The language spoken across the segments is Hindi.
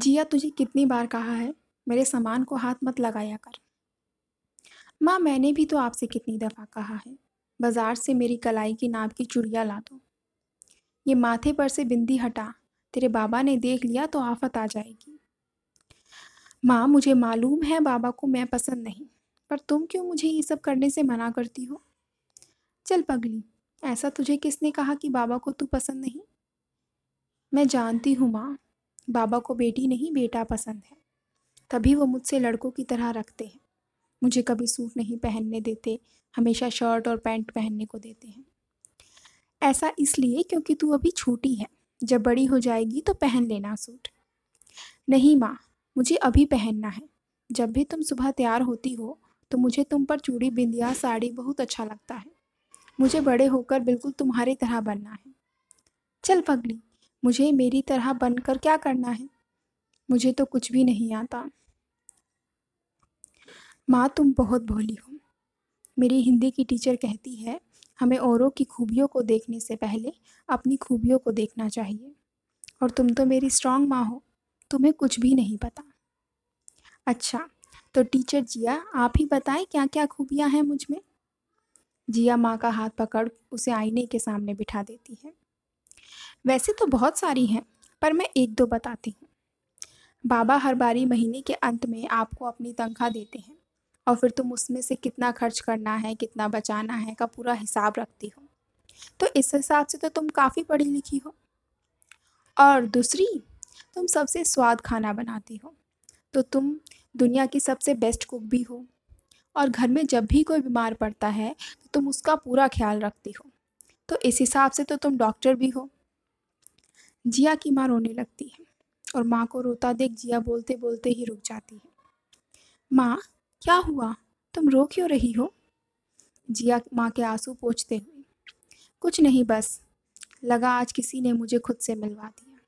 जिया तुझे कितनी बार कहा है, मेरे सामान को हाथ मत लगाया कर। माँ, मैंने भी तो आपसे कितनी दफ़ा कहा है, बाज़ार से मेरी कलाई की नाप की चुड़िया ला दो। ये माथे पर से बिंदी हटा, तेरे बाबा ने देख लिया तो आफत आ जाएगी। माँ, मुझे मालूम है बाबा को मैं पसंद नहीं, पर तुम क्यों मुझे ये सब करने से मना करती हो? चल पगली, ऐसा तुझे किसने कहा कि बाबा को तू पसंद नहीं? मैं जानती हूँ माँ बाबा को बेटी नहीं, बेटा पसंद है। तभी वो मुझसे लड़कों की तरह रखते हैं। मुझे कभी सूट नहीं पहनने देते, हमेशा शर्ट और पैंट पहनने को देते हैं। ऐसा इसलिए क्योंकि तू अभी छोटी है। जब बड़ी हो जाएगी तो पहन लेना सूट। नहीं माँ, मुझे अभी पहनना है। जब भी तुम सुबह तैयार होती हो तो मुझे तुम पर चूड़ी बिंदिया साड़ी बहुत अच्छा लगता है। मुझे बड़े होकर बिल्कुल तुम्हारी तरह बनना है। चल पगली। मुझे मेरी तरह बनकर क्या करना है? मुझे तो कुछ भी नहीं आता। माँ, तुम बहुत भोली हो। मेरी हिंदी की टीचर कहती है, हमें औरों की खूबियों को देखने से पहले अपनी खूबियों को देखना चाहिए। और तुम तो मेरी स्ट्रांग माँ हो, तुम्हें कुछ भी नहीं पता। अच्छा तो टीचर जिया, आप ही बताएँ क्या क्या खूबियाँ हैं मुझमें? जिया माँ का हाथ पकड़ उसे आईने के सामने बिठा देती है। वैसे तो बहुत सारी हैं, पर मैं एक दो बताती हूँ। बाबा हर बारी महीने के अंत में आपको अपनी तनख्वाह देते हैं और फिर तुम उसमें से कितना खर्च करना है, कितना बचाना है का पूरा हिसाब रखती हो। तो इस हिसाब से तो तुम काफ़ी पढ़ी लिखी हो। और दूसरी, तुम सबसे स्वाद खाना बनाती हो। तो तुम दुनिया की सबसे बेस्ट कुक भी हो और घर में जब भी कोई बीमार पड़ता है तो तुम उसका पूरा ख्याल रखती हो। तो इस हिसाब से तो तुम डॉक्टर भी हो। जिया की माँ रोने लगती है और माँ को रोता देख जिया बोलते बोलते ही रुक जाती है। माँ, क्या हुआ? तुम रो क्यों रही हो? जिया माँ के आँसू पोछते हुए, कुछ नहीं बस, लगा आज किसी ने मुझे खुद से मिलवा दिया।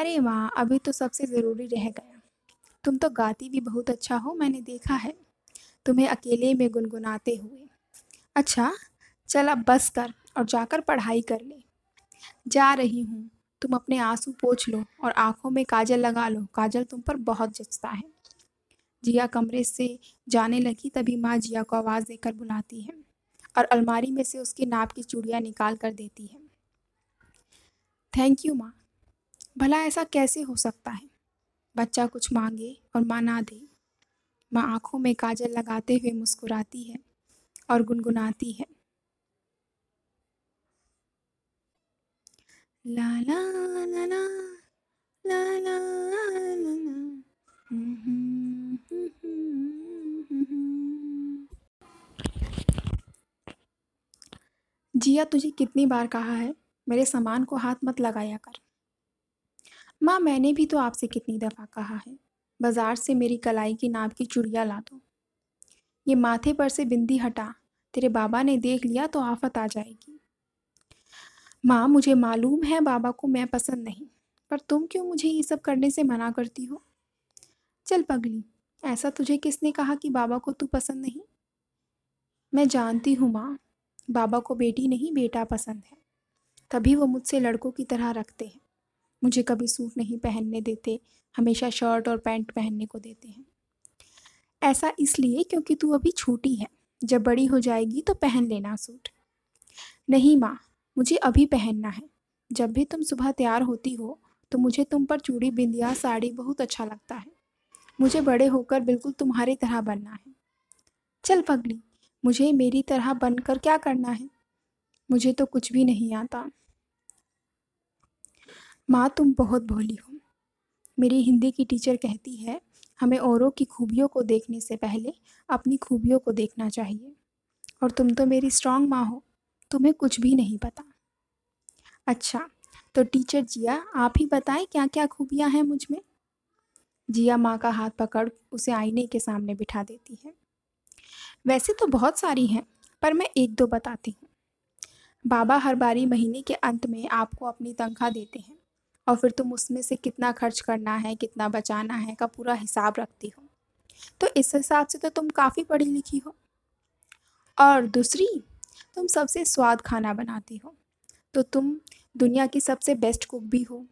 अरे माँ, अभी तो सबसे ज़रूरी रह गया। तुम तो गाती भी बहुत अच्छा हो, मैंने देखा है। तुम्हें अकेले में गुनगुनाते हुए। अच्छा चल अब बस कर और जाकर पढ़ाई कर ले। जा रही हूँ। तुम अपने आँसू पोछ लो और आँखों में काजल लगा लो। काजल तुम पर बहुत जचता है। जिया कमरे से जाने लगी तभी माँ जिया को आवाज़ देकर बुलाती है और अलमारी में से उसकी नाप की चूड़ियाँ निकाल कर देती है। थैंक यू माँ। भला ऐसा कैसे हो सकता है? बच्चा कुछ मांगे और माँ ना दे। माँ आँखों में काजल लगाते हुए मुस्कुराती है और गुनगुनाती है। जिया, तुझे कितनी बार कहा है, मेरे सामान को हाथ मत लगाया कर। माँ, मैंने भी तो आपसे कितनी दफ़ा कहा है, बाज़ार से मेरी कलाई की नाप की चूड़ियाँ ला दो। ये माथे पर से बिंदी हटा, तेरे बाबा ने देख लिया तो आफत आ जाएगी। माँ, मुझे मालूम है बाबा को मैं पसंद नहीं, पर तुम क्यों मुझे ये सब करने से मना करती हो? चल पगली, ऐसा तुझे किसने कहा कि बाबा को तू पसंद नहीं? मैं जानती हूँ माँ, बाबा को बेटी नहीं, बेटा पसंद है। तभी वो मुझसे लड़कों की तरह रखते हैं। मुझे कभी सूट नहीं पहनने देते, हमेशा शर्ट और पैंट पहनने को देते हैं। ऐसा इसलिए क्योंकि तू अभी छोटी है, जब बड़ी हो जाएगी तो पहन लेना सूट। नहीं माँ मुझे अभी पहनना है। जब भी तुम सुबह तैयार होती हो तो मुझे तुम पर चूड़ी बिंदिया साड़ी बहुत अच्छा लगता है। मुझे बड़े होकर बिल्कुल तुम्हारी तरह बनना है। चल पगली, मुझे मेरी तरह बनकर क्या करना है? मुझे तो कुछ भी नहीं आता। माँ, तुम बहुत भोली हो। मेरी हिंदी की टीचर कहती है, हमें औरों की खूबियों को देखने से पहले अपनी खूबियों को देखना चाहिए। और तुम तो मेरी स्ट्रांग माँ हो। तुम्हें कुछ भी नहीं पता। अच्छा तो टीचर जिया, आप ही बताएँ क्या क्या खूबियाँ हैं मुझमें? जिया माँ का हाथ पकड़ उसे आईने के सामने बिठा देती है। वैसे तो बहुत सारी हैं, पर मैं एक दो बताती हूँ। बाबा हर बारी महीने के अंत में आपको अपनी तनख्वाह देते हैं, और फिर तुम उसमें से कितना खर्च करना है, कितना बचाना है का पूरा हिसाब रखती हो। तो इस हिसाब से तो तुम काफ़ी पढ़ी लिखी हो। और दूसरी तुम सबसे स्वाद खाना बनाती हो तो तुम दुनिया की सबसे बेस्ट कुक भी हो।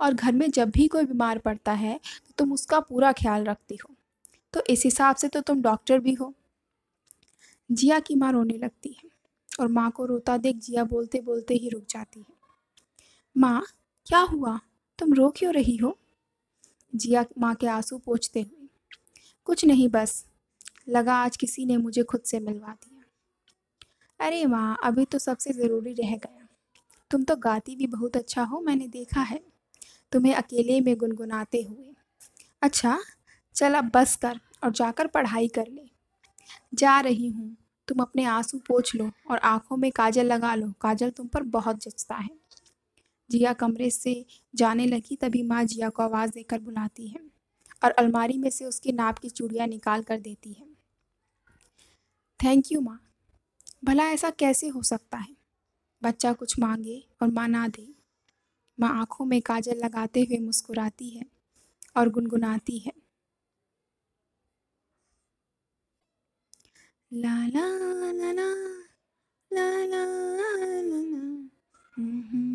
और घर में जब भी कोई बीमार पड़ता है तो तुम उसका पूरा ख्याल रखती हो। तो इस हिसाब से तो तुम डॉक्टर भी हो। जिया की माँ रोने लगती है और माँ को रोता देख जिया बोलते बोलते ही रुक जाती है। माँ, क्या हुआ? तुम रो क्यों रही हो? जिया माँ के आँसू पोछते हुए, कुछ नहीं बस, लगा आज किसी ने मुझे खुद से मिलवा दिया। अरे माँ अभी तो सबसे ज़रूरी रह गया। तुम तो गाती भी बहुत अच्छा हो, मैंने देखा है। तुम्हें अकेले में गुनगुनाते हुए। अच्छा चल अब बस कर और जाकर पढ़ाई कर ले। जा रही हूँ। तुम अपने आँसू पोछ लो और आँखों में काजल लगा लो। काजल तुम पर बहुत जचता है। जिया कमरे से जाने लगी, तभी माँ जिया को आवाज़ देकर बुलाती है और अलमारी में से उसकी नाप की चूड़ियाँ निकाल कर देती है। थैंक यू माँ। भला ऐसा कैसे हो सकता है? बच्चा कुछ मांगे और माँ ना दे। माँ आँखों में काजल लगाते हुए मुस्कुराती है और गुनगुनाती है। ला ला ला ला ला ला ला, ला, ला ला ला ला ला ला ला